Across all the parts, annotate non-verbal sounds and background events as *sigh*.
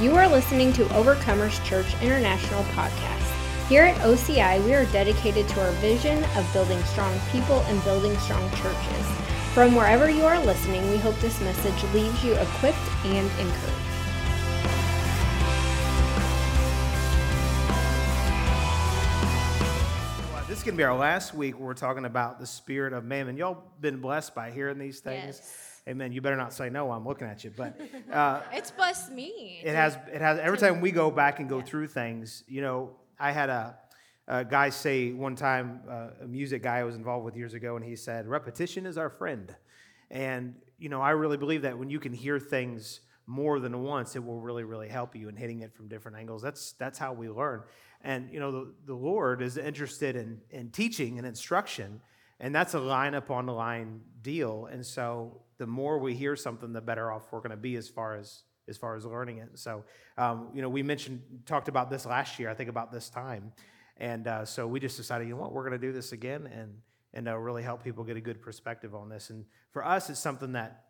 You are listening to Overcomers Church International podcast. Here at OCI, we are dedicated to our vision of building strong people and building strong churches. From wherever you are listening, we hope this message leaves you equipped and encouraged. This is going to be our last week where we're talking about the spirit of mammon. Y'all been blessed by hearing these things? Yes. Amen. You better not say no. I'm looking at you. But *laughs* uh, It's blessed me. it has, it has, every time we go back and go through things, you know, I had a, a guy say one time, uh, a music guy I was involved with years ago, and he said, repetition is our friend. And, you know, I really believe that when you can hear things more than once, it will really, really help you in hitting it from different angles. That's, that's how we learn. And, you know, the, the Lord is interested in, in teaching and instruction, and that's a line upon line deal. And so the more we hear something, the better off we're going to be as far as as far as learning it. So, um, you know, we mentioned talked about this last year. I think about this time, and uh, so we just decided, you know what, we're going to do this again, and and uh, really help people get a good perspective on this. And for us, it's something that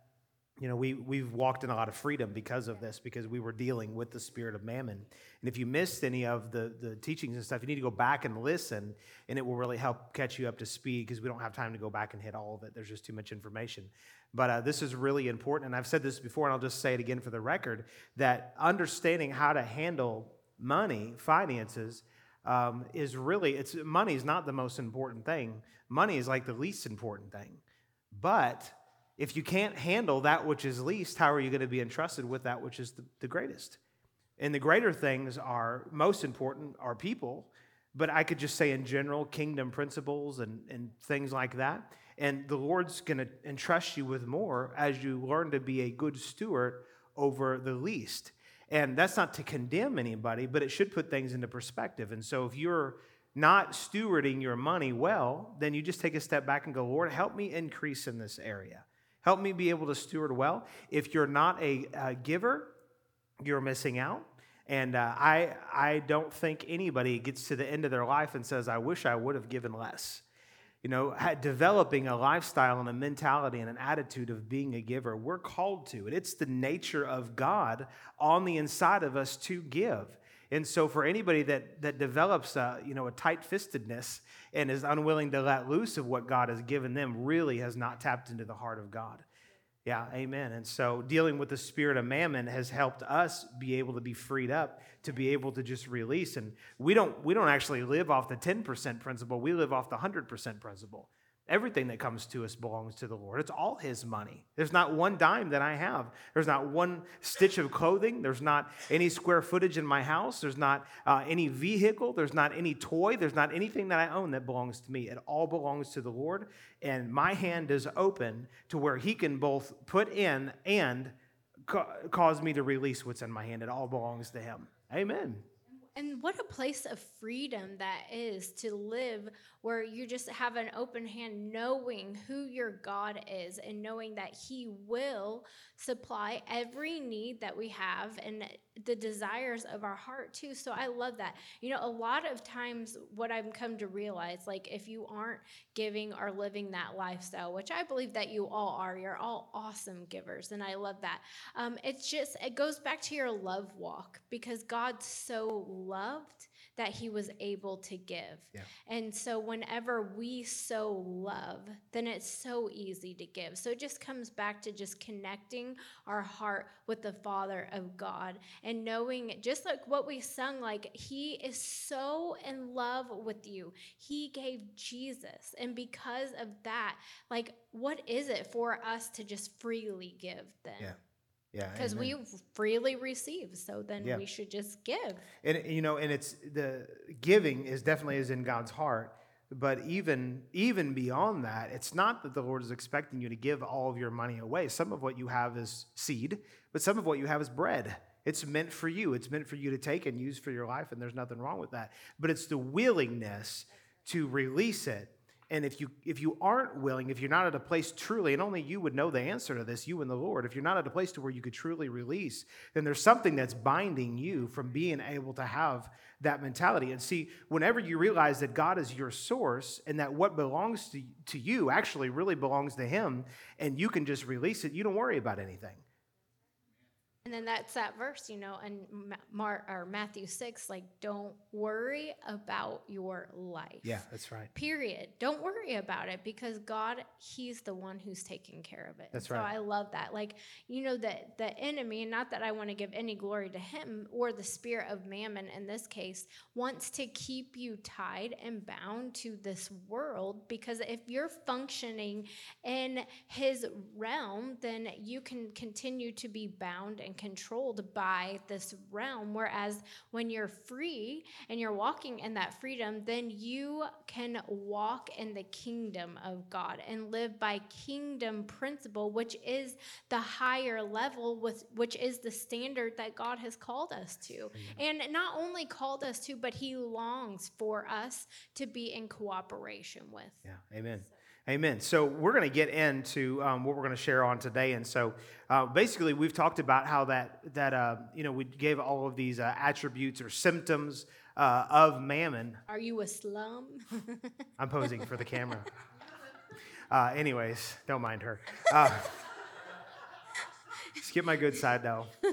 you know, we, we've walked in a lot of freedom because of this, because we were dealing with the spirit of mammon. And if you missed any of the, the teachings and stuff, you need to go back and listen, and it will really help catch you up to speed because we don't have time to go back and hit all of it. There's just too much information. But uh, this is really important. And I've said this before, and I'll just say it again for the record that understanding how to handle money, finances, um, is really, it's money is not the most important thing. Money is like the least important thing. But if you can't handle that which is least, how are you going to be entrusted with that which is the, the greatest? And the greater things are most important are people, but I could just say in general, kingdom principles and, and things like that. And the Lord's going to entrust you with more as you learn to be a good steward over the least. And that's not to condemn anybody, but it should put things into perspective. And so if you're not stewarding your money well, then you just take a step back and go, Lord, help me increase in this area. Help me be able to steward well. If you're not a, a giver, you're missing out. And uh, I, I don't think anybody gets to the end of their life and says, I wish I would have given less. You know, developing a lifestyle and a mentality and an attitude of being a giver, we're called to it. It's the nature of God on the inside of us to give. And so, for anybody that, that develops a, you know, a tight fistedness and is unwilling to let loose of what God has given them, really has not tapped into the heart of God. Yeah, amen. And so, dealing with the spirit of mammon has helped us be able to be freed up to be able to just release. And we don't, we don't actually live off the 10% principle, we live off the 100% principle. Everything that comes to us belongs to the Lord. It's all His money. There's not one dime that I have. There's not one stitch of clothing. There's not any square footage in my house. There's not uh, any vehicle. There's not any toy. There's not anything that I own that belongs to me. It all belongs to the Lord. And my hand is open to where He can both put in and ca- cause me to release what's in my hand. It all belongs to Him. Amen. And what a place of freedom that is to live where you just have an open hand, knowing who your God is and knowing that He will supply every need that we have and the desires of our heart, too. So I love that. You know, a lot of times, what I've come to realize, like if you aren't giving or living that lifestyle, which I believe that you all are, you're all awesome givers, and I love that. Um, it's just, it goes back to your love walk because God so loved that he was able to give. Yeah. And so whenever we so love, then it's so easy to give. So it just comes back to just connecting our heart with the Father of God and knowing just like what we sung like he is so in love with you. He gave Jesus. And because of that, like what is it for us to just freely give then? Yeah. Yeah. Because we freely receive, so then Yeah. we should just give. And you know, and it's the giving is definitely is in God's heart. But even even beyond that, it's not that the Lord is expecting you to give all of your money away. Some of what you have is seed, but some of what you have is bread. It's meant for you. It's meant for you to take and use for your life, and there's nothing wrong with that. But it's the willingness to release it. And if you if you aren't willing, if you're not at a place truly, and only you would know the answer to this, you and the Lord, if you're not at a place to where you could truly release, then there's something that's binding you from being able to have that mentality. And see, whenever you realize that God is your source and that what belongs to, to you actually really belongs to Him, and you can just release it, you don't worry about anything. And then that's that verse, you know, and Mar- or Matthew 6, like, don't worry about your life. Yeah, that's right. Period. Don't worry about it because God, He's the one who's taking care of it. That's so right. I love that. Like, you know, that the enemy, and not that I want to give any glory to him or the spirit of mammon in this case, wants to keep you tied and bound to this world because if you're functioning in his realm, then you can continue to be bound and controlled by this realm. Whereas when you're free and you're walking in that freedom, then you can walk in the kingdom of God and live by kingdom principle, which is the higher level, with which is the standard that God has called us to. And not only called us to, but He longs for us to be in cooperation with. Yeah, amen. Amen. So we're going to get into um, what we're going to share on today, and so uh, basically we've talked about how that that uh, you know we gave all of these uh, attributes or symptoms uh, of mammon. Are you a slum? *laughs* I'm posing for the camera. Uh, anyways, don't mind her. Uh, *laughs* skip my good side though. *laughs*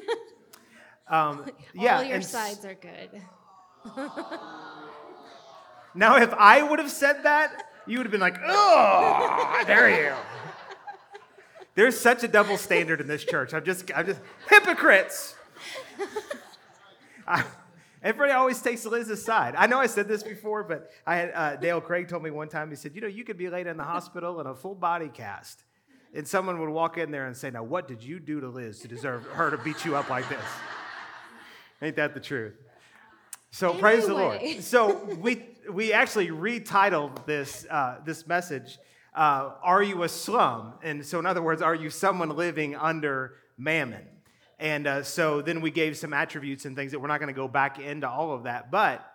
Um, yeah, All your and sides are good. Now, if I would have said that, you would have been like, "Oh, dare you." There's such a double standard in this church. I'm just, I'm just hypocrites. I, everybody always takes Liz's side. I know I said this before, but I had uh, Dale Craig told me one time. He said, "You know, you could be laid in the hospital in a full body cast, and someone would walk in there and say, "Now, what did you do to Liz to deserve her to beat you up like this?" Ain't that the truth? So praise the Lord. So *laughs* we we actually retitled this uh, this message. Uh, are you a slum? And so, in other words, are you someone living under mammon? And uh, so then we gave some attributes and things that we're not going to go back into all of that. But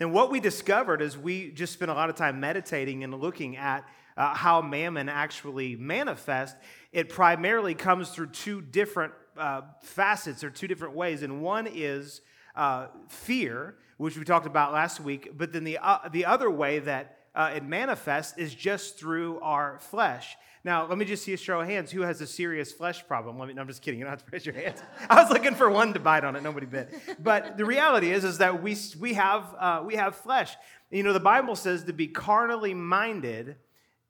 and what we discovered is we just spent a lot of time meditating and looking at uh, how mammon actually manifests. It primarily comes through two different uh, facets or two different ways. And one is uh, fear, which we talked about last week. But then the, uh, the other way that uh, it manifests is just through our flesh. Now, let me just see a show of hands. Who has a serious flesh problem? Let me, no, I'm just kidding. You don't have to raise your hands. *laughs* I was looking for one to bite on it. Nobody bit. But the reality is, is that we, we, have, uh, we have flesh. You know, the Bible says to be carnally minded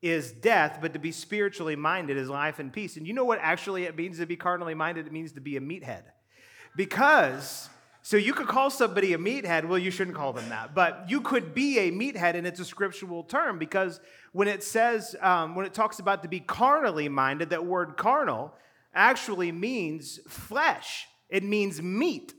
is death, but to be spiritually minded is life and peace. And you know what actually it means to be carnally minded? It means to be a meathead. Because, so you could call somebody a meathead, well, you shouldn't call them that, but you could be a meathead, and it's a scriptural term because when it says, um, when it talks about to be carnally minded, that word carnal actually means flesh, it means meat.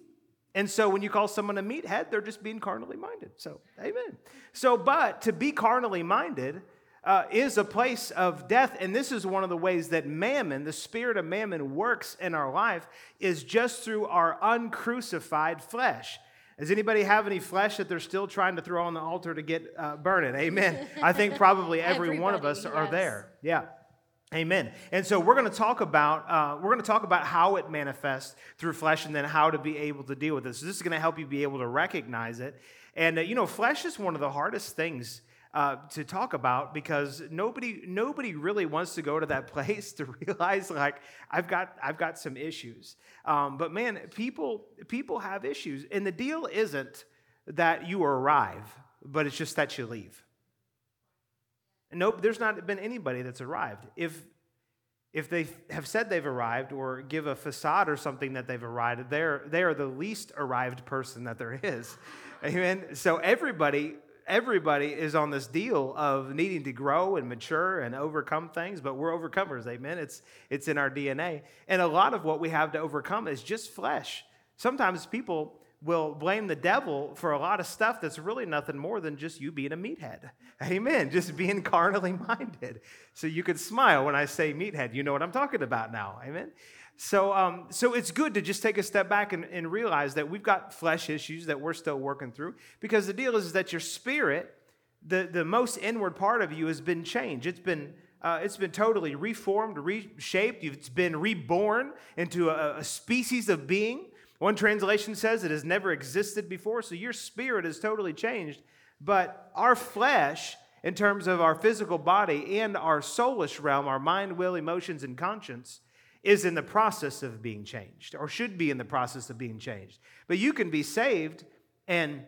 And so when you call someone a meathead, they're just being carnally minded. So, amen. So, but to be carnally minded uh, is a place of death. And this is one of the ways that mammon, the spirit of mammon, works in our life, is just through our uncrucified flesh. Does anybody have any flesh that they're still trying to throw on the altar to get uh, burning? Amen. I think *laughs* probably every one of us Everybody, are there. Yeah. Amen. And so we're going to talk about uh, we're going to talk about how it manifests through flesh, and then how to be able to deal with this. So this is going to help you be able to recognize it. And uh, you know, flesh is one of the hardest things uh, to talk about because nobody nobody really wants to go to that *laughs* place to realize like I've got I've got some issues. Um, but man, people people have issues, and the deal isn't that you arrive, but it's just that you leave. Nope, there's not been anybody that's arrived. If if they have said they've arrived or give a facade or something that they've arrived, they're they are the least arrived person that there is. *laughs* Amen. So everybody everybody is on this deal of needing to grow and mature and overcome things, but we're overcomers, amen. It's it's in our DNA. And a lot of what we have to overcome is just flesh. Sometimes people will blame the devil for a lot of stuff that's really nothing more than just you being a meathead. *laughs* Amen. Just being carnally minded. So you could smile when I say meathead. You know what I'm talking about now. Amen. So, um, so it's good to just take a step back and, and realize that we've got flesh issues that we're still working through because the deal is that your spirit, the, the most inward part of you, has been changed. It's been uh, it's been totally reformed, reshaped. It's been reborn into a, a species of being. One translation says it has never existed before, so your spirit is totally changed. But our flesh, in terms of our physical body and our soulish realm, our mind, will, emotions, and conscience, is in the process of being changed or should be in the process of being changed. But you can be saved and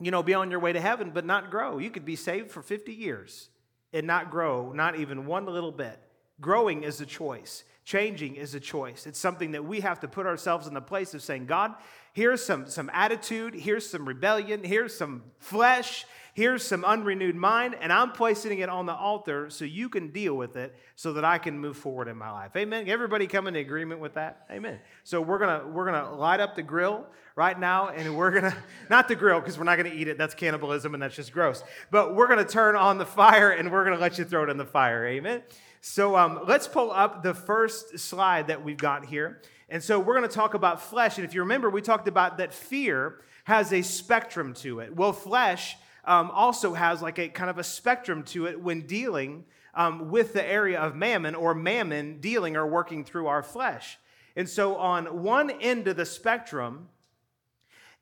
you know be on your way to heaven but not grow. You could be saved for 50 years and not grow, not even one little bit. Growing is a choice. Changing is a choice. It's something that we have to put ourselves in the place of saying, God, here's some, some attitude, here's some rebellion, here's some flesh, here's some unrenewed mind, and I'm placing it on the altar so you can deal with it so that I can move forward in my life. Amen. Everybody come into agreement with that? Amen. So we're gonna we're gonna light up the grill right now, and we're gonna *laughs* not the grill, because we're not gonna eat it. That's cannibalism and that's just gross. But we're gonna turn on the fire and we're gonna let you throw it in the fire. Amen. So um, let's pull up the first slide that we've got here. And so we're going to talk about flesh. And if you remember, we talked about that fear has a spectrum to it. Well, flesh um, also has like a kind of a spectrum to it when dealing um, with the area of mammon or mammon dealing or working through our flesh. And so on one end of the spectrum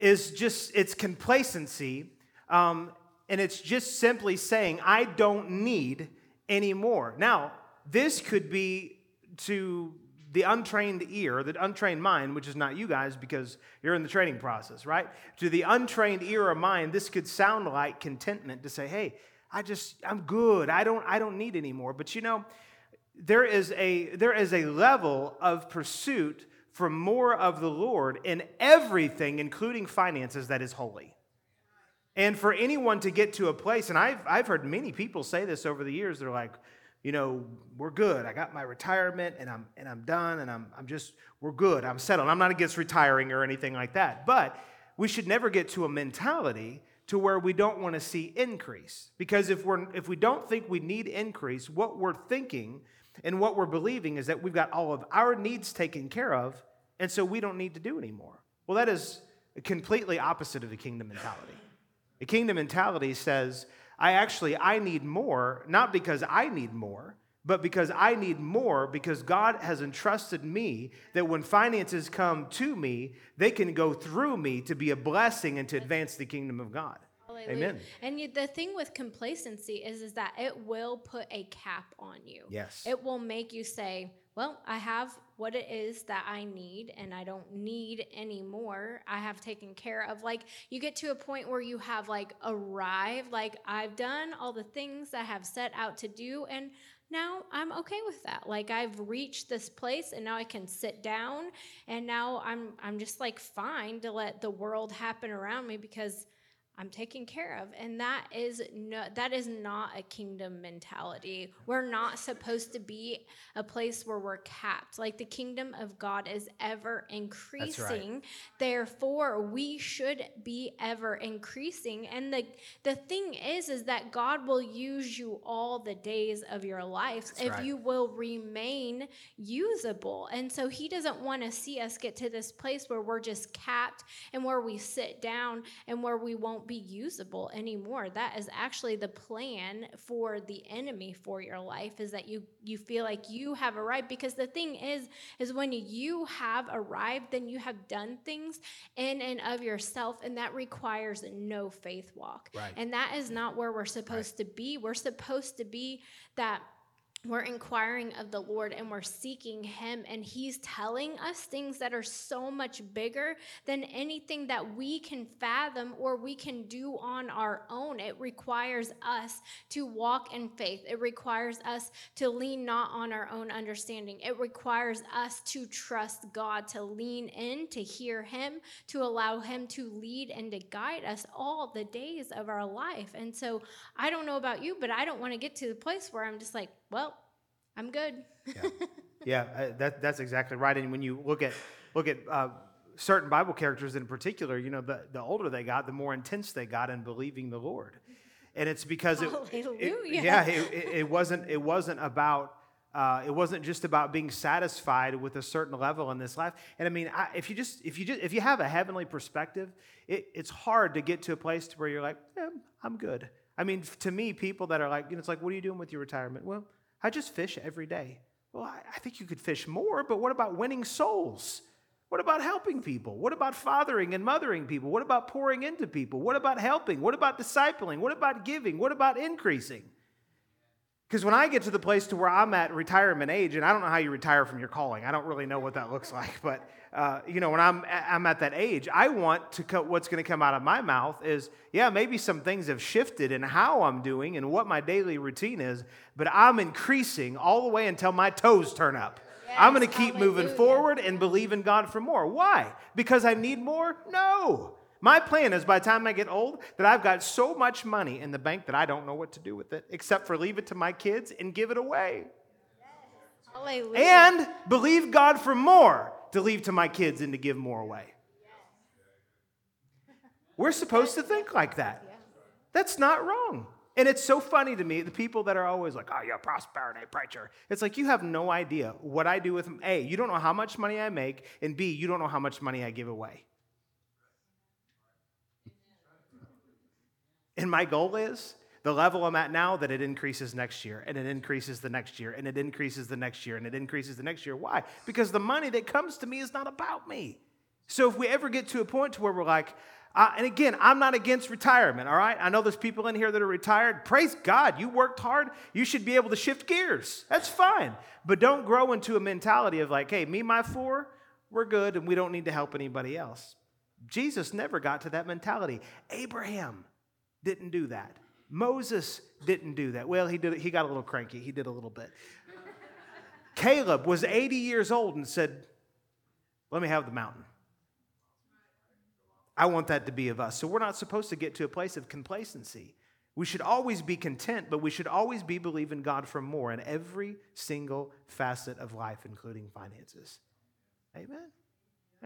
is just it's complacency. Um, and it's just simply saying, I don't need anymore. Now, this could be to the untrained ear, the untrained mind, which is not you guys because you're in the training process, right? To the untrained ear or mind, this could sound like contentment to say, hey, I just, I'm good. I don't, I don't need anymore. But you know, there is a there is a level of pursuit for more of the Lord in everything, including finances, that is holy. And for anyone to get to a place, and I've, I've heard many people say this over the years, they're like, you know, we're good. I got my retirement and I'm and I'm done and I'm I'm just we're good. I'm settled. I'm not against retiring or anything like that. But we should never get to a mentality to where we don't want to see increase. Because if we're if we don't think we need increase, what we're thinking and what we're believing is that we've got all of our needs taken care of, and so we don't need to do anymore. Well, that is completely opposite of the kingdom mentality. The kingdom mentality says I actually I need more, not because I need more, but because I need more because God has entrusted me that when finances come to me, they can go through me to be a blessing and to advance the kingdom of God. Amen. And the thing with complacency is is that it will put a cap on you. Yes. It will make you say, well, I have what it is that I need and I don't need anymore. I have taken care of. Like, you get to a point where you have like arrived, like, I've done all the things I have set out to do, and now I'm okay with that. Like I've reached this place and now I can sit down and now I'm I'm just like fine to let the world happen around me because I'm taken care of. And that is no that is not a kingdom mentality. We're not supposed to be a place where we're capped. Like the kingdom of God is ever increasing. Right. Therefore, we should be ever increasing. And the the thing is is that God will use you all the days of your life That's if right. you will remain usable. And so he doesn't want to see us get to this place where we're just capped and where we sit down and where we won't won't be usable anymore. That is actually the plan for the enemy for your life is that you you feel like you have arrived because the thing is is when you have arrived then you have done things in and of yourself and that requires no faith walk. Right. And that is not where we're supposed right. to be. We're supposed to be that we're inquiring of the Lord and we're seeking Him, and He's telling us things that are so much bigger than anything that we can fathom or we can do on our own. It requires us to walk in faith, it requires us to lean not on our own understanding. It requires us to trust God, to lean in, to hear Him, to allow Him to lead and to guide us all the days of our life. And so I don't know about you, but I don't want to get to the place where I'm just like, well, I'm good. yeah, *laughs* yeah that, that's exactly right. And when you look at look at uh, certain Bible characters in particular, you know, the, the older they got, the more intense they got in believing the Lord. And it's because it, it yeah, it, it, wasn't it wasn't about uh, it wasn't just about being satisfied with a certain level in this life. And I mean, I, if you just if you just if you have a heavenly perspective, it, it's hard to get to a place to where you're like, yeah, I'm good. I mean, to me, people that are like, you know, it's like, what are you doing with your retirement? Well, I just fish every day. Well, I, I think you could fish more, but what about winning souls? What about helping people? What about fathering and mothering people? What about pouring into people? What about helping? What about discipling? What about giving? What about increasing? Because when I get to the place to where I'm at retirement age, and I don't know how you retire from your calling, I don't really know what that looks *laughs* like, but uh, you know, when I'm I'm at that age, I want to cut what's going to come out of my mouth is, yeah, maybe some things have shifted in how I'm doing and what my daily routine is, but I'm increasing all the way until my toes turn up. Yes, I'm going to keep moving forward and believe in God for more. Why? Because I need more? No. My plan is by the time I get old that I've got so much money in the bank that I don't know what to do with it except for leave it to my kids and give it away. Hallelujah. And believe God for more to leave to my kids and to give more away. We're supposed to think like that. That's not wrong. And it's so funny to me, the people that are always like, oh, you're a prosperity preacher. It's like you have no idea what I do with A, you don't know how much money I make, and B, you don't know how much money I give away. And my goal is the level I'm at now that it increases next year, and it increases the next year, and it increases the next year, and it increases the next year. Why? Because the money that comes to me is not about me. So if we ever get to a point to where we're like, uh, and again, I'm not against retirement, all right? I know there's people in here that are retired. Praise God, you worked hard. You should be able to shift gears. That's fine. But don't grow into a mentality of like, hey, me, my four, we're good, and we don't need to help anybody else. Jesus never got to that mentality. Abraham didn't do that. Moses didn't do that. Well, he did. He got a little cranky. He did a little bit. *laughs* Caleb was 80 years old and said, "Let me have the mountain." I want that to be of us. So we're not supposed to get to a place of complacency. We should always be content, but we should always be believing God for more in every single facet of life, including finances. Amen.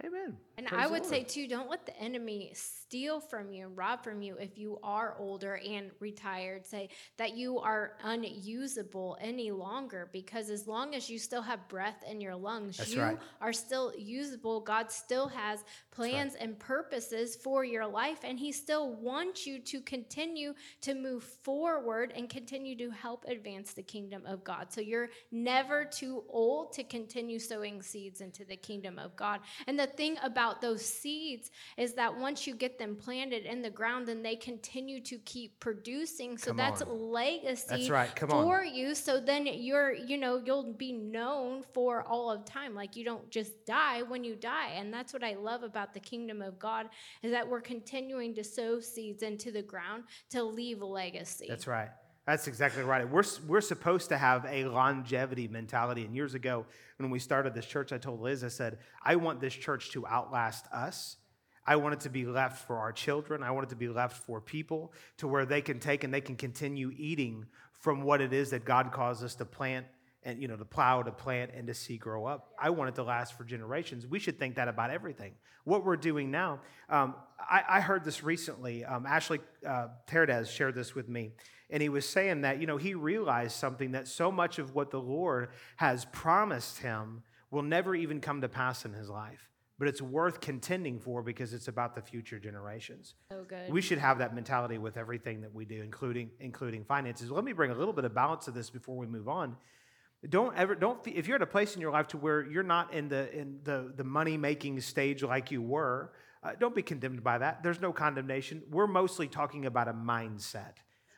Amen. And Praise I would say too, don't let the enemy steal from you and rob from you if you are older and retired. Say that you are unusable any longer because as long as you still have breath in your lungs, That's you right. are still usable. God still has plans and purposes for your life, and He still wants you to continue to move forward and continue to help advance the kingdom of God. So you're never too old to continue sowing seeds into the kingdom of God. And the thing about those seeds is that once you get them planted in the ground, then they continue to keep producing. So Come that's on. legacy That's right. Come on. for you. So then you're, you know, you'll be known for all of time. Like you don't just die when you die. And that's what I love about the kingdom of God is that we're continuing to sow seeds into the ground to leave a legacy. That's right. That's exactly right. We're, we're supposed to have a longevity mentality. And years ago, when we started this church, I told Liz, I said, I want this church to outlast us. I want it to be left for our children. I want it to be left for people to where they can take and they can continue eating from what it is that God caused us to plant and, you know, to plow, to plant, and to see grow up. I want it to last for generations. We should think that about everything. What we're doing now, um, I, I heard this recently. Um, Ashley uh, Paradez shared this with me. And he was saying that, you know, he realized something that so much of what the Lord has promised him will never even come to pass in his life. But it's worth contending for because it's about the future generations. so good. We should have that mentality with everything that we do, including including finances. Let me bring a little bit of balance to this before we move on. Don't ever don't if you're at a place in your life to where you're not in the in the the money making stage like you were. Uh, don't be condemned by that. There's no condemnation. We're mostly talking about a mindset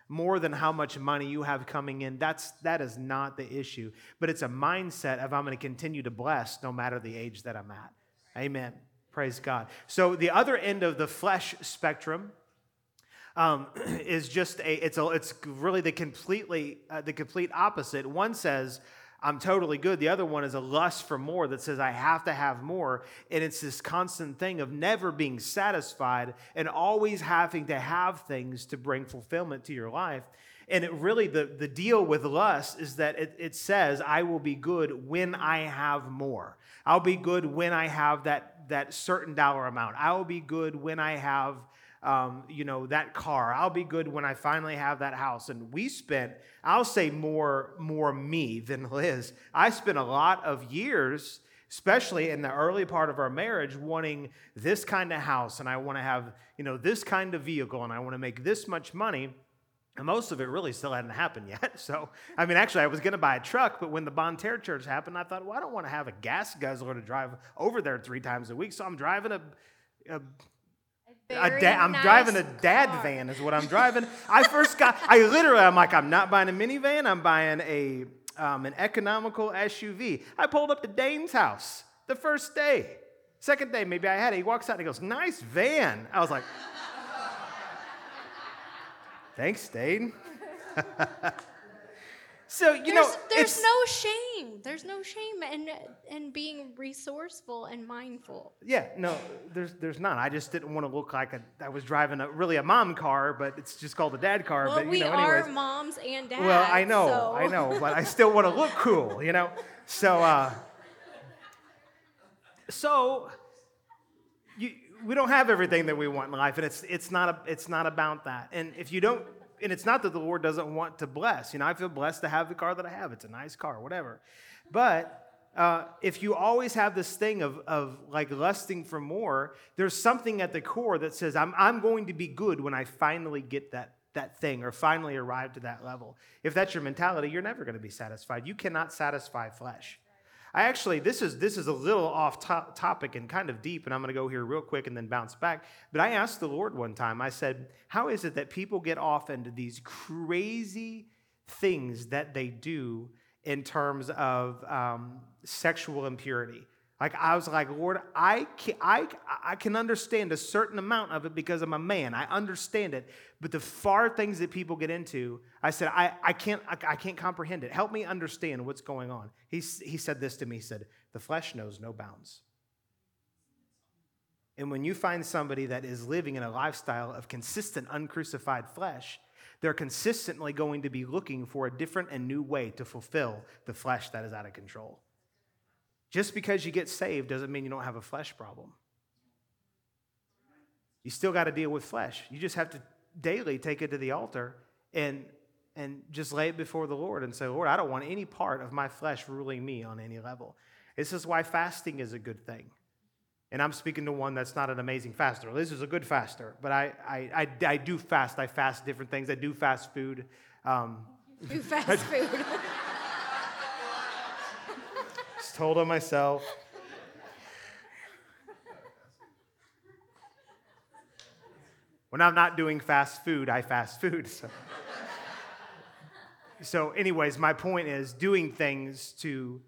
more than how much money you have coming in. That's that is not the issue, but it's a mindset of I'm going to continue to bless no matter the age that I'm at. Amen. Praise God. So the other end of the flesh spectrum um, *clears throat* is just a it's a it's really the completely uh, the complete opposite. One says I'm totally good. The other one is a lust for more that says I have to have more, and it's this constant thing of never being satisfied and always having to have things to bring fulfillment to your life. And it really the the deal with lust is that it, it says I will be good when I have more. I'll be good when I have that that certain dollar amount. I will be good when I have um, you know, that car. I'll be good when I finally have that house. And we spent, I'll say more, more me than Liz. I spent a lot of years, especially in the early part of our marriage, wanting this kind of house, and I want to have, you know, this kind of vehicle, and I want to make this much money. And most of it really still hadn't happened yet. *laughs* So, I mean, actually, I was going to buy a truck, but when the Bonne Terre Church happened, I thought, well, I don't want to have a gas guzzler to drive over there three times a week. So I'm driving a, a Very da- I'm nice driving a dad car. van, is what I'm driving. I first got, I literally, I'm like, I'm not buying a minivan, I'm buying a, um, an economical SUV. I pulled up to Dane's house the first day. Second day, maybe I had it. He walks out and he goes, Nice van. I was like, *laughs* Thanks, Dane. *laughs* so, you There's, know, there's no shame. There's no shame in in being resourceful and mindful. Yeah, no, there's there's none. I just didn't want to look like a, I was driving a really a mom car, but it's just called a dad car. Well, but you we know, are moms and dads. Well, I know, so- I know, but I still want to look *laughs* cool, you know. So, uh, so you, we don't have everything that we want in life, and it's it's not a, it's not about that. And if you don't, and it's not that the Lord doesn't want to bless. You know, I feel blessed to have the car that I have. It's a nice car, whatever. But uh, if you always have this thing of, of like lusting for more, there's something at the core that says, I'm, I'm going to be good when I finally get that, that thing or finally arrive to that level. If that's your mentality, you're never going to be satisfied. You cannot satisfy flesh. I actually, this is, this is a little off to- topic and kind of deep, and I'm going to go here real quick and then bounce back. But I asked the Lord one time, I said, How is it that people get off into these crazy things that they do in terms of um, sexual impurity? Like, I was like, Lord, I can, I, I can understand a certain amount of it because I'm a man. I understand it. But the far things that people get into, I said, I, I, can't, I, I can't comprehend it. Help me understand what's going on. He, he said this to me He said, The flesh knows no bounds. And when you find somebody that is living in a lifestyle of consistent uncrucified flesh, they're consistently going to be looking for a different and new way to fulfill the flesh that is out of control. Just because you get saved doesn't mean you don't have a flesh problem. You still got to deal with flesh. You just have to daily take it to the altar and and just lay it before the Lord and say, Lord, I don't want any part of my flesh ruling me on any level. This is why fasting is a good thing. And I'm speaking to one that's not an amazing faster. This is a good faster, but I, I, I, I do fast. I fast different things. I do fast food. Um, Do fast food. *laughs* just told on myself. When I'm not doing fast food, I fast food. So, so anyways, my point is doing things to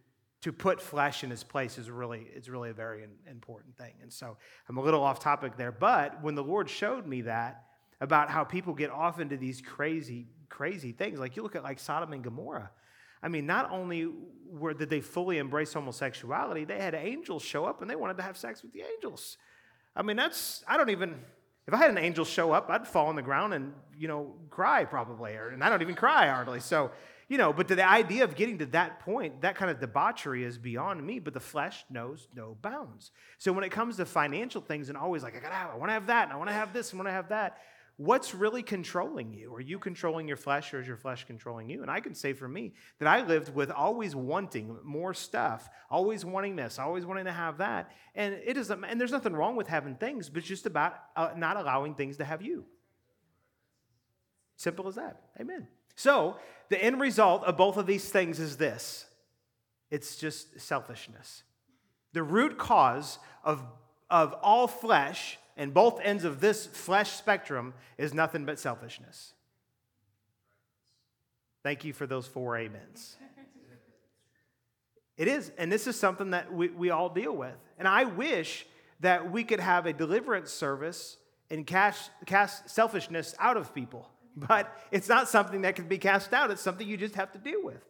to put flesh in its place is really it's really a very important thing. And so I'm a little off topic there, but when the Lord showed me that about how people get off into these crazy crazy things, like you look at like Sodom and Gomorrah. I mean, not only were did they fully embrace homosexuality, they had angels show up and they wanted to have sex with the angels. I mean, that's I don't even if I had an angel show up, I'd fall on the ground and you know cry probably, or, and I don't even cry hardly. So you know, but the idea of getting to that point, that kind of debauchery is beyond me. But the flesh knows no bounds. So when it comes to financial things, and always like I gotta have, I want to have that, and I want to have this, and I want to have that. What's really controlling you? Are you controlling your flesh, or is your flesh controlling you? And I can say for me that I lived with always wanting more stuff, always wanting this, always wanting to have that. And it is, and there's nothing wrong with having things, but it's just about uh, not allowing things to have you. Simple as that. Amen. So, the end result of both of these things is this it's just selfishness. The root cause of, of all flesh and both ends of this flesh spectrum is nothing but selfishness. Thank you for those four amens. It is, and this is something that we, we all deal with. And I wish that we could have a deliverance service and cast, cast selfishness out of people. But it's not something that can be cast out, it's something you just have to deal with.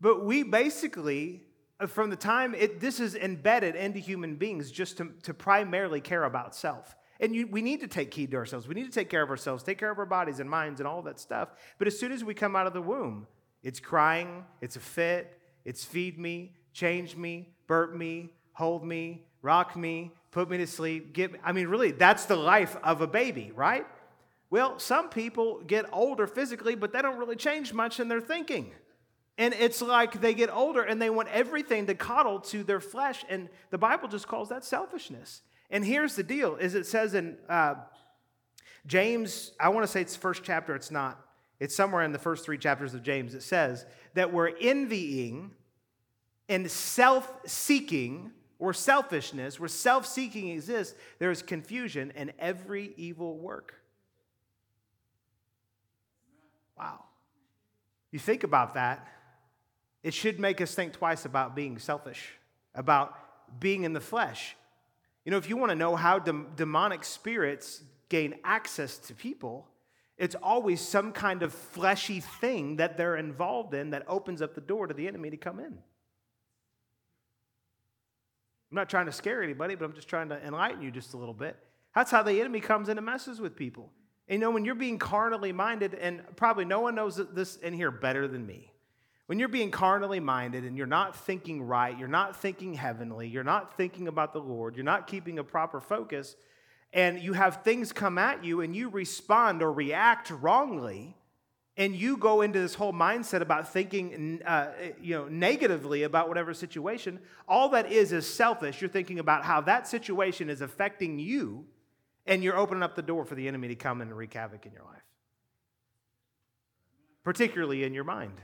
But we basically, Uh, from the time it, this is embedded into human beings, just to, to primarily care about self. And you, we need to take heed to ourselves. We need to take care of ourselves, take care of our bodies and minds and all that stuff. But as soon as we come out of the womb, it's crying, it's a fit, it's feed me, change me, burp me, hold me, rock me, put me to sleep. Get me. I mean, really, that's the life of a baby, right? Well, some people get older physically, but they don't really change much in their thinking. And it's like they get older and they want everything to coddle to their flesh. And the Bible just calls that selfishness. And here's the deal is it says in uh, James, I want to say it's first chapter, it's not. It's somewhere in the first three chapters of James. It says that we're envying and self seeking or selfishness, where self seeking exists, there is confusion and every evil work. Wow. You think about that, it should make us think twice about being selfish, about being in the flesh. You know, if you want to know how dem- demonic spirits gain access to people, it's always some kind of fleshy thing that they're involved in that opens up the door to the enemy to come in. I'm not trying to scare anybody, but I'm just trying to enlighten you just a little bit. That's how the enemy comes in and messes with people. And you know, when you're being carnally minded, and probably no one knows this in here better than me. When you're being carnally minded and you're not thinking right, you're not thinking heavenly, you're not thinking about the Lord, you're not keeping a proper focus, and you have things come at you and you respond or react wrongly, and you go into this whole mindset about thinking uh, you know, negatively about whatever situation, all that is is selfish. You're thinking about how that situation is affecting you, and you're opening up the door for the enemy to come and wreak havoc in your life, particularly in your mind.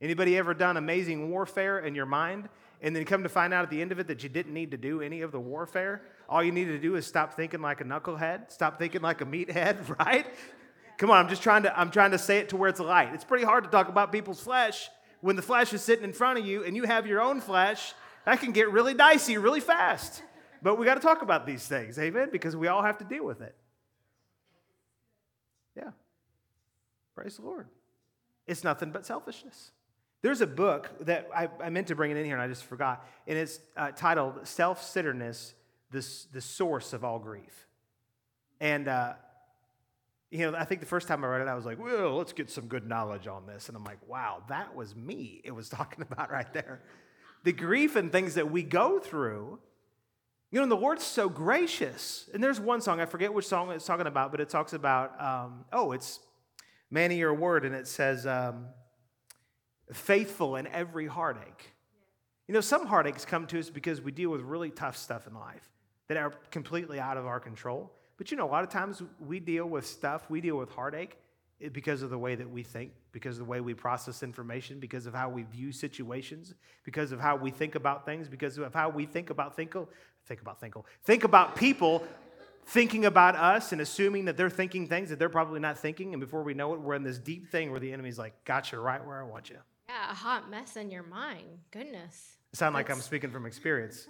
Anybody ever done amazing warfare in your mind and then come to find out at the end of it that you didn't need to do any of the warfare? All you needed to do is stop thinking like a knucklehead, stop thinking like a meathead, *laughs* right? Come on, I'm just trying to I'm trying to say it to where it's light. It's pretty hard to talk about people's flesh when the flesh is sitting in front of you and you have your own flesh. That can get really dicey really fast. But we got to talk about these things, amen, because we all have to deal with it. Yeah. Praise the Lord. It's nothing but selfishness. There's a book that I, I, meant to bring it in here and I just forgot, and it's uh, titled Self Centeredness, the, the Source of All Grief. And, uh, you know, I think the first time I read it, I was like, well, let's get some good knowledge on this. And I'm like, wow, that was me it was *laughs* talking about right there. The grief and things that we go through. You know, the Lord's so gracious. And there's one song, I forget which song it's talking about, but it talks about, um, oh, it's Man of Your Word, and it says, um, faithful in every heartache. You know, some heartaches come to us because we deal with really tough stuff in life that are completely out of our control. But you know, a lot of times we deal with stuff, we deal with heartache eh, because of the way that we think, because of the way we process information, because of how we view situations, because of how we think about things, because of how we think about thinkle, think about thinkle, think about people thinking about us and assuming that they're thinking things that they're probably not thinking. And before we know it, we're in this deep thing where the enemy's like, got you right where I want you. Yeah, a hot mess in your mind. Goodness. I sound like I'm speaking from *laughs* experience.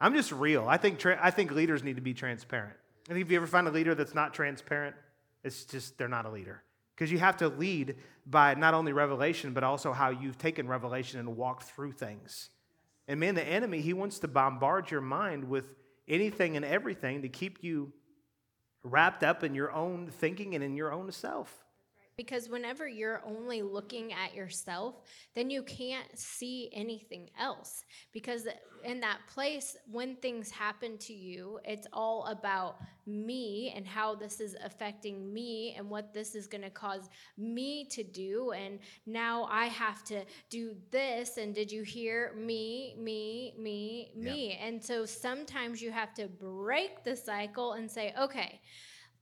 I'm just real. I think, tra- I think leaders need to be transparent. I think if you ever find a leader that's not transparent, it's just they're not a leader. Because you have to lead by not only revelation, but also how you've taken revelation and walked through things. And man, the enemy, he wants to bombard your mind with anything and everything to keep you wrapped up in your own thinking and in your own self. Because whenever you're only looking at yourself, then you can't see anything else. Because in that place, when things happen to you, it's all about me and how this is affecting me and what this is going to cause me to do. And now I have to do this. And did you hear me, me, me, me? Yeah. And so sometimes you have to break the cycle and say, okay,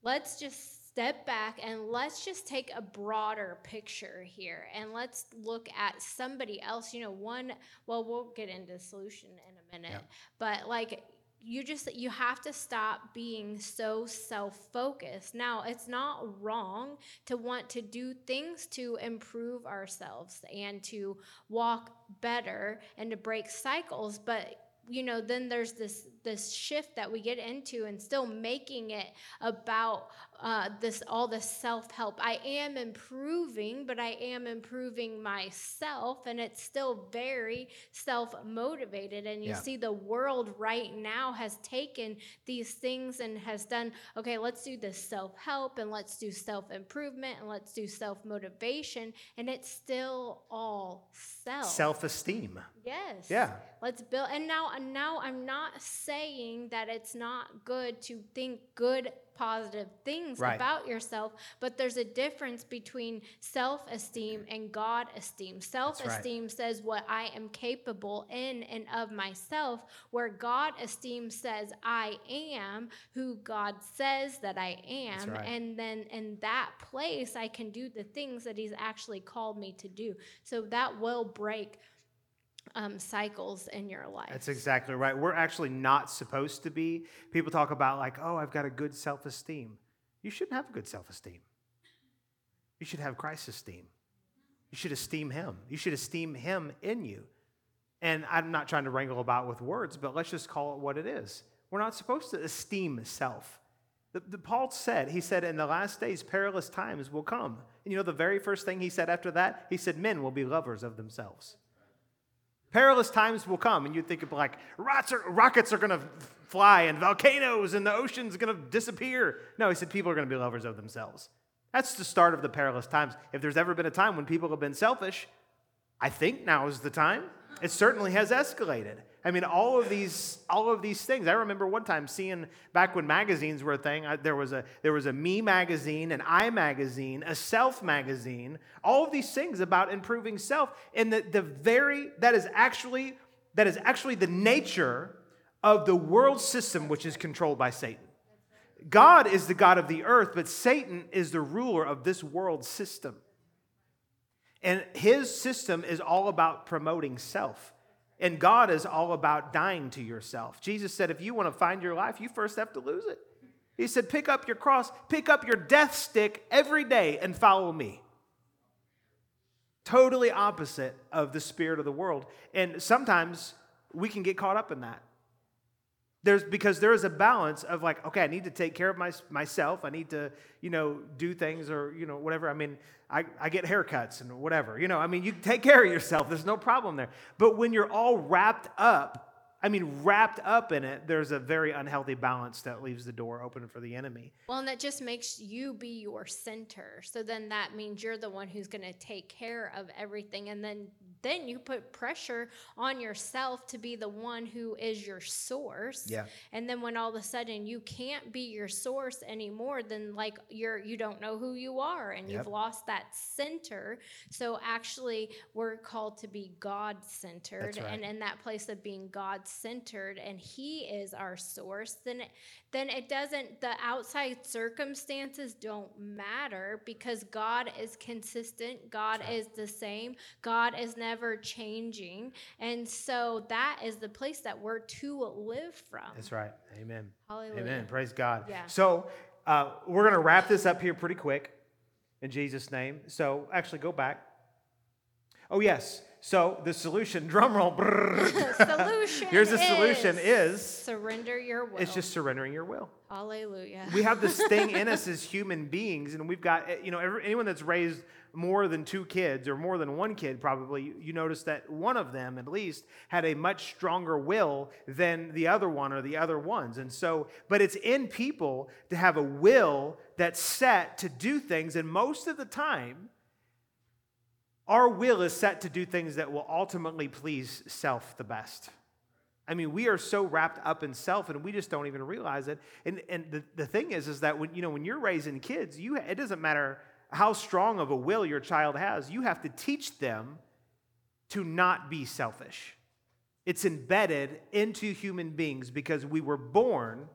let's just step back and let's just take a broader picture here and let's look at somebody else. You know, one, well, we'll get into solution in a minute, yeah. but like, you just you have to stop being so self-focused now it's not wrong to want to do things to improve ourselves and to walk better and to break cycles but you know then there's this this shift that we get into and still making it about uh, this all this self-help. I am improving but i am improving myself and it's still very self-motivated. And you yeah. see the world right now has taken these things and has done okay let's do this self-help and let's do self-improvement and let's do self-motivation and it's still all self. Self-esteem. Yes. Yeah. Let's build and now now i'm not saying that it's not good to think good positive things right. about yourself, but there's a difference between self esteem and God esteem. Self esteem right. says what I am capable in and of myself, where God esteem says I am who God says that I am. Right. And then in that place, I can do the things that He's actually called me to do. So that will break um, cycles in your life. That's exactly right. We're actually not supposed to be. People talk about, like, oh, I've got a good self esteem. You shouldn't have a good self esteem. You should have Christ's esteem. You should esteem Him. You should esteem Him in you. And I'm not trying to wrangle about with words, but let's just call it what it is. We're not supposed to esteem self. The, the, Paul said, he said, in the last days, perilous times will come. And you know, the very first thing he said after that, he said, men will be lovers of themselves. Perilous times will come, and you'd think of like rockets are going to fly and volcanoes and the ocean's going to disappear. No, he said people are going to be lovers of themselves. That's the start of the perilous times. If there's ever been a time when people have been selfish, I think now is the time. It certainly has escalated. I mean, all of these, all of these things. I remember one time seeing back when magazines were a thing. I, there was a there was a me magazine, an I magazine, a self magazine. All of these things about improving self, and the the very that is actually that is actually the nature of the world system, which is controlled by Satan. God is the God of the earth, but Satan is the ruler of this world system. And his system is all about promoting self. And God is all about dying to yourself. Jesus said, if you want to find your life, you first have to lose it. He said, pick up your cross, pick up your death stick every day and follow me. Totally opposite of the spirit of the world. And sometimes we can get caught up in that. There's because there is a balance of like, okay, I need to take care of my, myself. I need to, you know, do things or, you know, whatever. I mean, I, I get haircuts and whatever. You know, I mean, you take care of yourself. There's no problem there. But when you're all wrapped up I mean, wrapped up in it, there's a very unhealthy balance that leaves the door open for the enemy. Well, and that just makes you be your center. So then that means you're the one who's going to take care of everything. And then then you put pressure on yourself to be the one who is your source. Yeah. And then when all of a sudden you can't be your source anymore, then like you're you don't know who you are and yep. you've lost that center. So actually we're called to be God centered right. and in that place of being God centered and he is our source, then it, then it doesn't the outside circumstances don't matter because God is consistent, God is the same, God is never never changing. And so that is the place that we're to live from. That's right. Amen. Hallelujah. Amen. Praise God. Yeah. So uh, we're going to wrap this up here pretty quick in Jesus' name. So actually, go back. Oh, yes. So the solution, *laughs* drum roll. *laughs* solution. Here's the solution: is surrender your will. It's just surrendering your will. Hallelujah. We have this thing in us *laughs* as human beings, and we've got eh, you know every, anyone that's raised more than two kids or more than one kid, probably, you notice that one of them, at least, had a much stronger will than the other one or the other ones. And so, but it's in people to have a will that's set to do things. And most of the time, our will is set to do things that will ultimately please self the best. I mean, we are so wrapped up in self and we just don't even realize it. And, and the, the thing is, is that when, you know, when you're raising kids, you, it doesn't matter how strong of a will your child has, you have to teach them to not be selfish. It's embedded into human beings because we were born,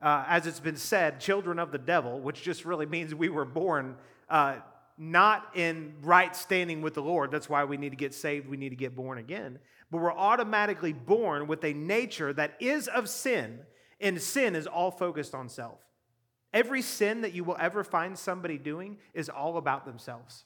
uh, as it's been said, children of the devil, which just really means we were born uh, not in right standing with the Lord. That's why we need to get saved, we need to get born again. But we're automatically born with a nature that is of sin, and sin is all focused on self. Every sin that you will ever find somebody doing is all about themselves.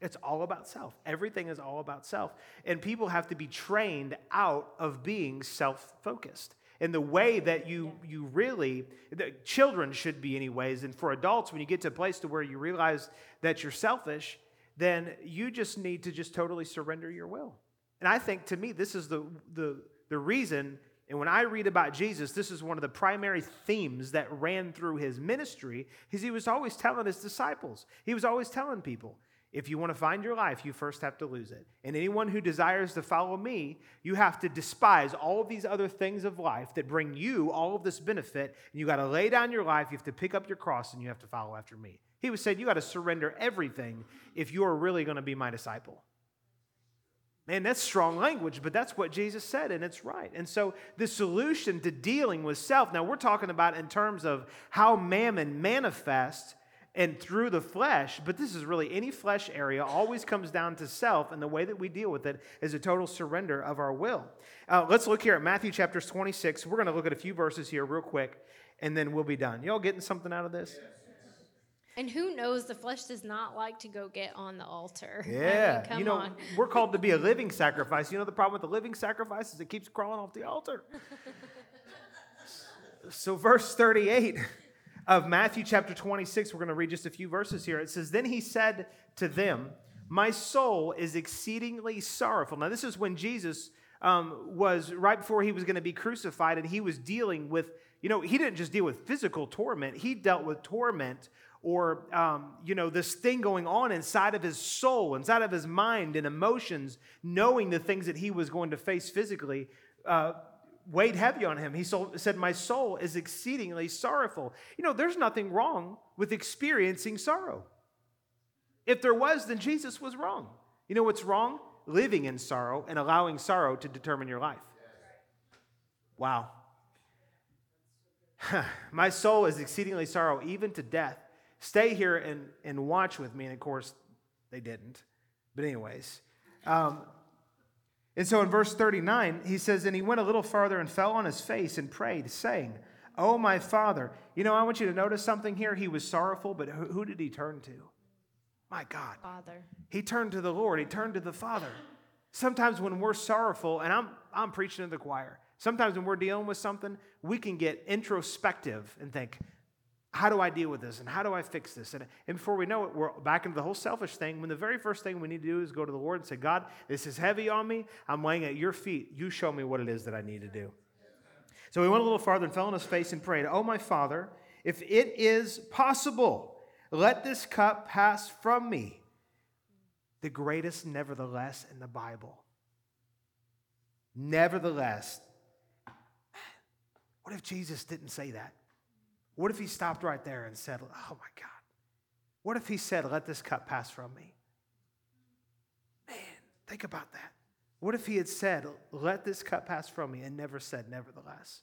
It's all about self. Everything is all about self. And people have to be trained out of being self focused. In the way that you, you really, the children should be, anyways. And for adults, when you get to a place to where you realize that you're selfish, then you just need to just totally surrender your will. And I think to me, this is the, the, the reason and when I read about Jesus, this is one of the primary themes that ran through his ministry, is he was always telling his disciples, he was always telling people, if you want to find your life, you first have to lose it. And anyone who desires to follow me, you have to despise all of these other things of life that bring you all of this benefit. And you got to lay down your life, you have to pick up your cross, and you have to follow after me. He was saying, you got to surrender everything if you are really going to be my disciple. Man, that's strong language, but that's what Jesus said, and it's right. And so, the solution to dealing with self, now we're talking about in terms of how mammon manifests and through the flesh, but this is really any flesh area, always comes down to self, and the way that we deal with it is a total surrender of our will. Uh, let's look here at Matthew chapter 26. We're going to look at a few verses here real quick, and then we'll be done. Y'all getting something out of this? And who knows, the flesh does not like to go get on the altar. *laughs* I mean, Yeah, come you know, on. we're called to be a living sacrifice. You know the problem with the living sacrifice is it keeps crawling off the altar. *laughs* so, verse 38 of Matthew chapter 26, we're going to read just a few verses here. It says, Then he said to them, My soul is exceedingly sorrowful. Now, this is when Jesus um, was right before he was going to be crucified, and he was dealing with, you know, he didn't just deal with physical torment, he dealt with torment or um, you know this thing going on inside of his soul inside of his mind and emotions knowing the things that he was going to face physically uh, weighed heavy on him. He said my soul is exceedingly sorrowful. You know there's nothing wrong with experiencing sorrow. If there was then jesus was wrong. You know what's wrong? Living in sorrow and allowing sorrow to determine your life. Wow. *sighs* My soul is exceedingly sorrow even to death. Stay here and, and watch with me. And of course, they didn't. But, anyways. Um, and so in verse 39, he says, And he went a little farther and fell on his face and prayed, saying, Oh, my father. You know, I want you to notice something here. He was sorrowful, but who, who did he turn to? My God. Father. He turned to the Lord, he turned to the Father. Sometimes when we're sorrowful, and I'm, I'm preaching to the choir, sometimes when we're dealing with something, we can get introspective and think, how do I deal with this? And how do I fix this? And, and before we know it, we're back into the whole selfish thing when the very first thing we need to do is go to the Lord and say, God, this is heavy on me. I'm laying at your feet. You show me what it is that I need to do. So he went a little farther and fell on his face and prayed, Oh, my Father, if it is possible, let this cup pass from me. The greatest, nevertheless, in the Bible. Nevertheless. What if Jesus didn't say that? What if he stopped right there and said, Oh my God? What if he said, Let this cup pass from me? Man, think about that. What if he had said, Let this cup pass from me, and never said, Nevertheless?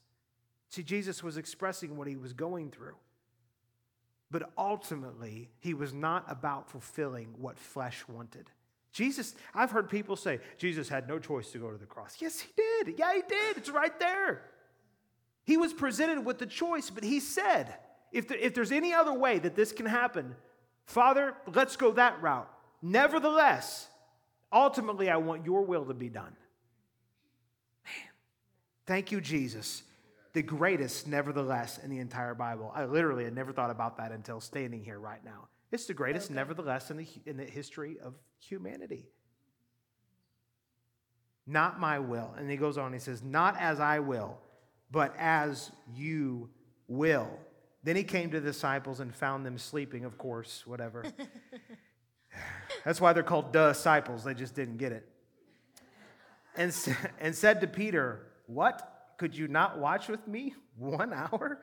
See, Jesus was expressing what he was going through. But ultimately, he was not about fulfilling what flesh wanted. Jesus, I've heard people say, Jesus had no choice to go to the cross. Yes, he did. Yeah, he did. It's right there. He was presented with the choice, but he said, if, the, if there's any other way that this can happen, Father, let's go that route. Nevertheless, ultimately, I want your will to be done. Man, thank you, Jesus. The greatest, nevertheless, in the entire Bible. I literally had never thought about that until standing here right now. It's the greatest, nevertheless, in the, in the history of humanity. Not my will. And he goes on, he says, Not as I will but as you will. Then he came to the disciples and found them sleeping, of course, whatever. *laughs* That's why they're called disciples. They just didn't get it. And, and said to Peter, What? Could you not watch with me one hour?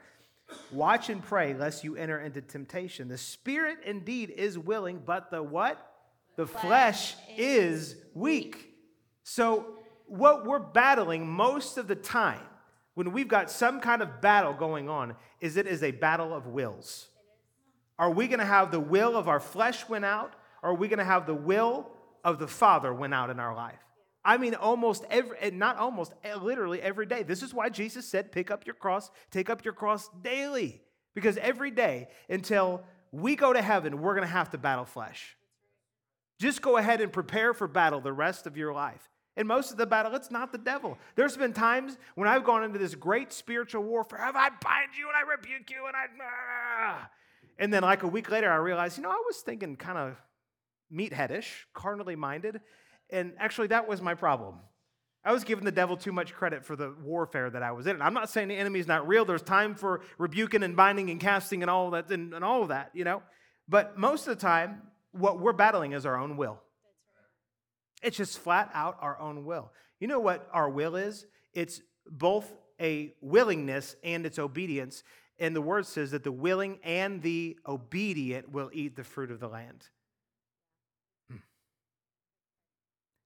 Watch and pray lest you enter into temptation. The spirit indeed is willing, but the what? The flesh, flesh is weak. So, what we're battling most of the time when we've got some kind of battle going on is it is a battle of wills. Are we going to have the will of our flesh win out? Or are we going to have the will of the Father win out in our life? I mean, almost every, not almost, eh, literally every day. This is why Jesus said, pick up your cross, take up your cross daily. Because every day until we go to heaven, we're going to have to battle flesh. Just go ahead and prepare for battle the rest of your life. And most of the battle, it's not the devil. There's been times when I've gone into this great spiritual warfare. Have I bind you and I rebuke you and I. Ah. And then, like a week later, I realized, you know, I was thinking kind of meatheadish, carnally minded. And actually, that was my problem. I was giving the devil too much credit for the warfare that I was in. I'm not saying the enemy's not real. There's time for rebuking and binding and casting and all that and, and all of that, you know. But most of the time, what we're battling is our own will. It's just flat out our own will. You know what our will is? It's both a willingness and it's obedience. And the word says that the willing and the obedient will eat the fruit of the land. Hmm.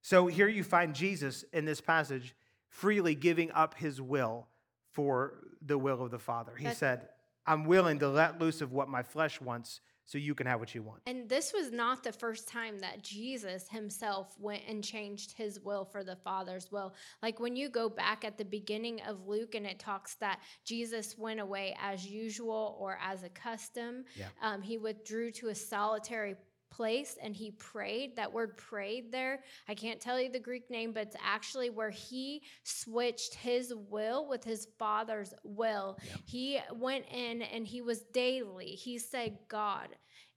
So here you find Jesus in this passage freely giving up his will for the will of the Father. He That's, said, I'm willing to let loose of what my flesh wants so you can have what you want. And this was not the first time that Jesus himself went and changed his will for the Father's will. Like when you go back at the beginning of Luke and it talks that Jesus went away as usual or as a custom, Yeah. um, he withdrew to a solitary place and he prayed. That word prayed there, I can't tell you the Greek name, but it's actually where he switched his will with his father's will. He went in and he was daily. He said, God,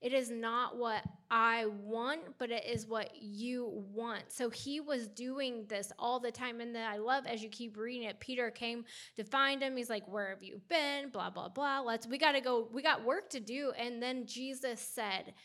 it is not what I want, but it is what you want. So he was doing this all the time. And then I love as you keep reading it, Peter came to find him. He's like, Where have you been? Blah, blah, blah. Let's, we got to go, we got work to do. And then Jesus said,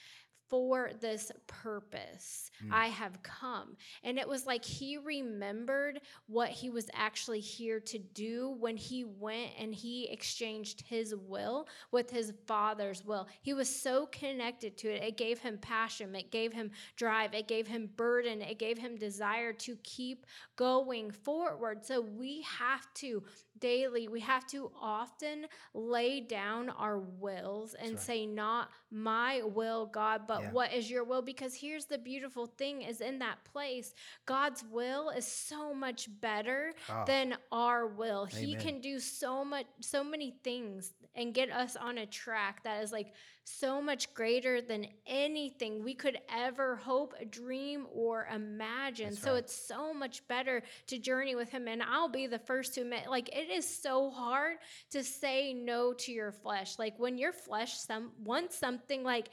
for this purpose hmm. I have come. And it was like he remembered what he was actually here to do when he went and he exchanged his will with his father's will. He was so connected to it. It gave him passion, it gave him drive, it gave him burden, it gave him desire to keep going forward. So we have to daily, we have to often lay down our wills and right. say, Not my will, God, but Yeah. what is your will? Because here's the beautiful thing is in that place, God's will is so much better Oh. than our will. He can do so much, so many things and get us on a track that is like so much greater than anything we could ever hope, dream, or imagine. That's so right. it's so much better to journey with Him. And I'll be the first to admit, like, it is so hard to say no to your flesh. Like, when your flesh some, wants something, like,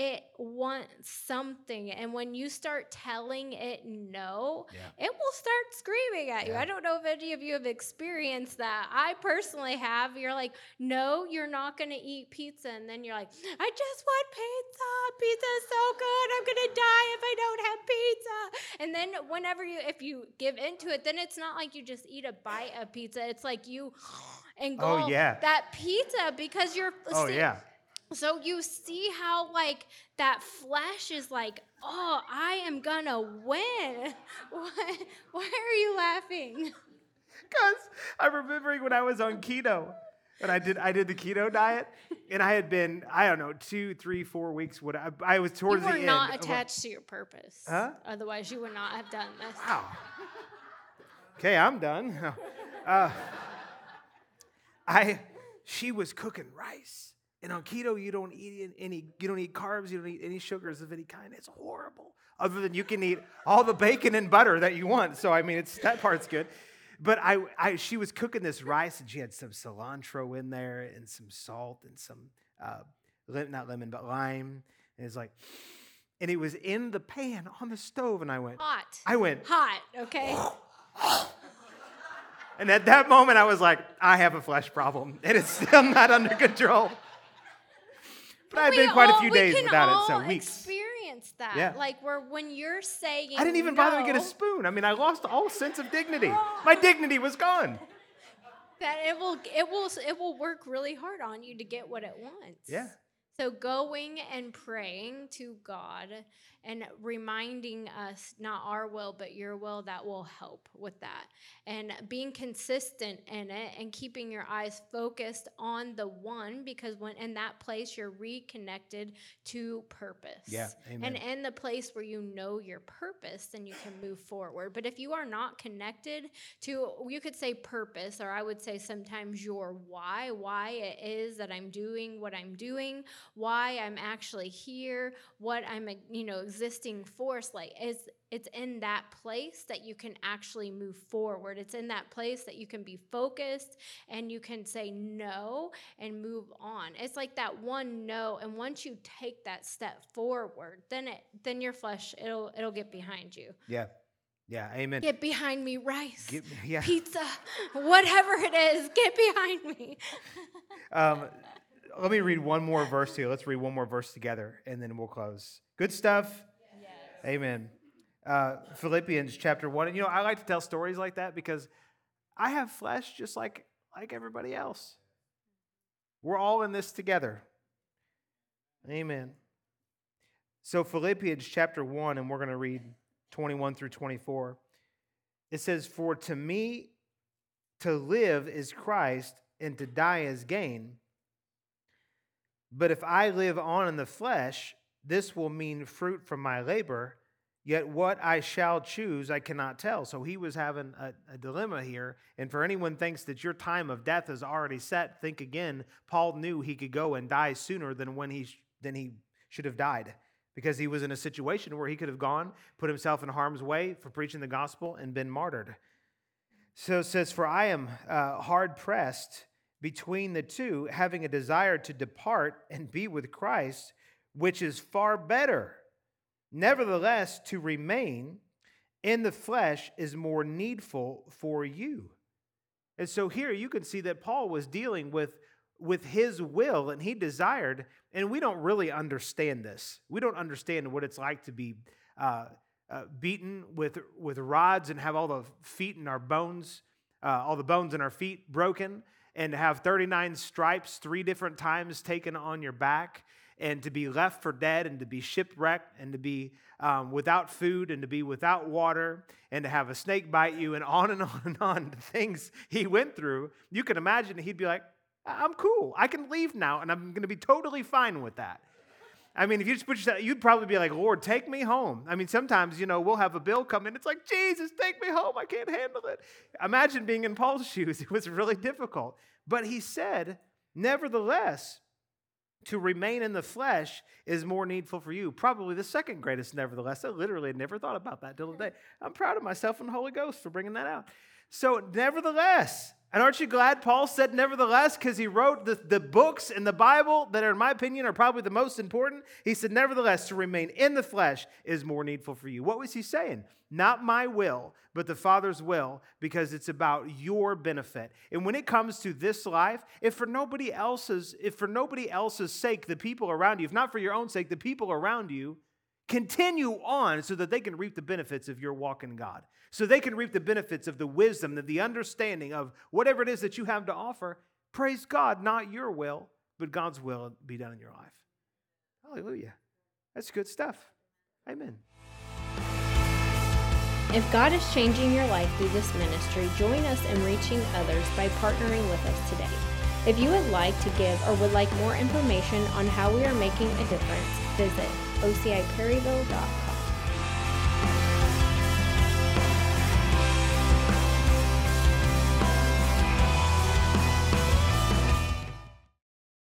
it wants something. And when you start telling it no, Yeah. it will start screaming at you. Yeah. I don't know if any of you have experienced that. I personally have. You're like, no, you're not going to eat pizza. And then you're like, I just want pizza. Pizza is so good. I'm going to die if I don't have pizza. And then whenever you, if you give into it, then it's not like you just eat a bite of pizza. It's like you engulf Oh, yeah. that pizza because you're. Oh see- yeah. So you see how like that flesh is like, oh, I am gonna win. *laughs* Why, why are you laughing? Because I'm remembering when I was on keto, and I did I did the keto diet, and I had been I don't know two, three, four weeks. What I, I was You towards were the not end. of a- attached to your purpose. Huh? Otherwise, you would not have done this. Wow. Okay, I'm done. *laughs* Uh, I she was cooking rice, and on keto you don't eat any you don't eat carbs, you don't eat any sugars of any kind. It's horrible. Other than you can eat all the bacon and butter that you want. So I mean, it's that part's good. But I, I she was cooking this rice, and she had some cilantro in there, and some salt, and some uh, lim- not lemon, but lime. And it's like, and it was in the pan on the stove, and I went, Hot. I went, Hot, okay? *laughs* and at that moment, I was like, I have a flesh problem, and it's still not under control. But I've been quite a few days without it, all so weeks. experience that. Yeah. Like where when you're saying I didn't even bother to get a spoon. I mean, I lost all sense of dignity. *gasps* My dignity was gone. that it will it will it will work really hard on you to get what it wants. Yeah. So going and praying to God and reminding us not our will but your will that will help with that. And being consistent in it and keeping your eyes focused on the one because when in that place you're reconnected to purpose. Yeah, amen. And in the place where you know your purpose, then you can move forward. But if you are not connected to, you could say purpose, or I would say sometimes your why, why it is that I'm doing what I'm doing, why I'm actually here, what I'm, you know, existing force, like is it's in that place that you can actually move forward. It's in that place that you can be focused and you can say no and move on. It's like that one no and once you take that step forward, then it then your flesh it'll it'll get behind you. Yeah. Yeah. Amen. Get behind me, rice. Get- yeah. Pizza, *laughs* whatever it is, get behind me. Um, let me read one more verse here. Let's read one more verse together, and then we'll close. Good stuff. Amen. Uh, Philippians chapter one. And you know, I like to tell stories like that because I have flesh just like like everybody else. We're all in this together. Amen. So Philippians chapter one, and we're going to read twenty-one through twenty-four. It says, "For to me, to live is Christ, and to die is gain." But if I live on in the flesh, this will mean fruit from my labor. Yet what I shall choose, I cannot tell. So he was having a, a, dilemma here. And for anyone thinks that your time of death is already set, think again. Paul knew he could go and die sooner than when he than he should have died, because he was in a situation where he could have gone, put himself in harm's way for preaching the gospel, and been martyred. So it says, "For I am uh, hard pressed between the two, having a desire to depart and be with Christ, which is far better." Nevertheless, to remain in the flesh is more needful for you. And so here you can see that Paul was dealing with, with his will and he desired, and we don't really understand this. We don't understand what it's like to be uh, uh, beaten with, with rods and have all the feet and our bones, uh, all the bones in our feet broken, and to have 39 stripes three different times taken on your back and to be left for dead and to be shipwrecked and to be um, without food and to be without water and to have a snake bite you and on and *laughs* on and on the things he went through, you can imagine he'd be like, I'm cool. I can leave now and I'm going to be totally fine with that. I mean, if you just put yourself, you'd probably be like, Lord, take me home. I mean, sometimes, you know, we'll have a bill come in. It's like, Jesus, take me home. I can't handle it. Imagine being in Paul's *laughs* shoes. It was really difficult. But he said, nevertheless, to remain in the flesh is more needful for you. Probably the second greatest, nevertheless. I literally had never thought about that till today. I'm proud of myself and the Holy Ghost for bringing that out. So, nevertheless, and aren't you glad Paul said nevertheless because he wrote the, the books in the Bible that are, in my opinion, are probably the most important? He said, nevertheless, to remain in the flesh is more needful for you. What was he saying? Not my will, but the Father's will, because it's about your benefit. And when it comes to this life, if for nobody else's, if for nobody else's sake, the people around you, if not for your own sake, the people around you continue on so that they can reap the benefits of your walk in God. So they can reap the benefits of the wisdom, the, the understanding of whatever it is that you have to offer. Praise God, not your will, but God's will be done in your life. Hallelujah. That's good stuff. Amen. If God is changing your life through this ministry, join us in reaching others by partnering with us today. If you would like to give or would like more information on how we are making a difference, visit ociperryville.com.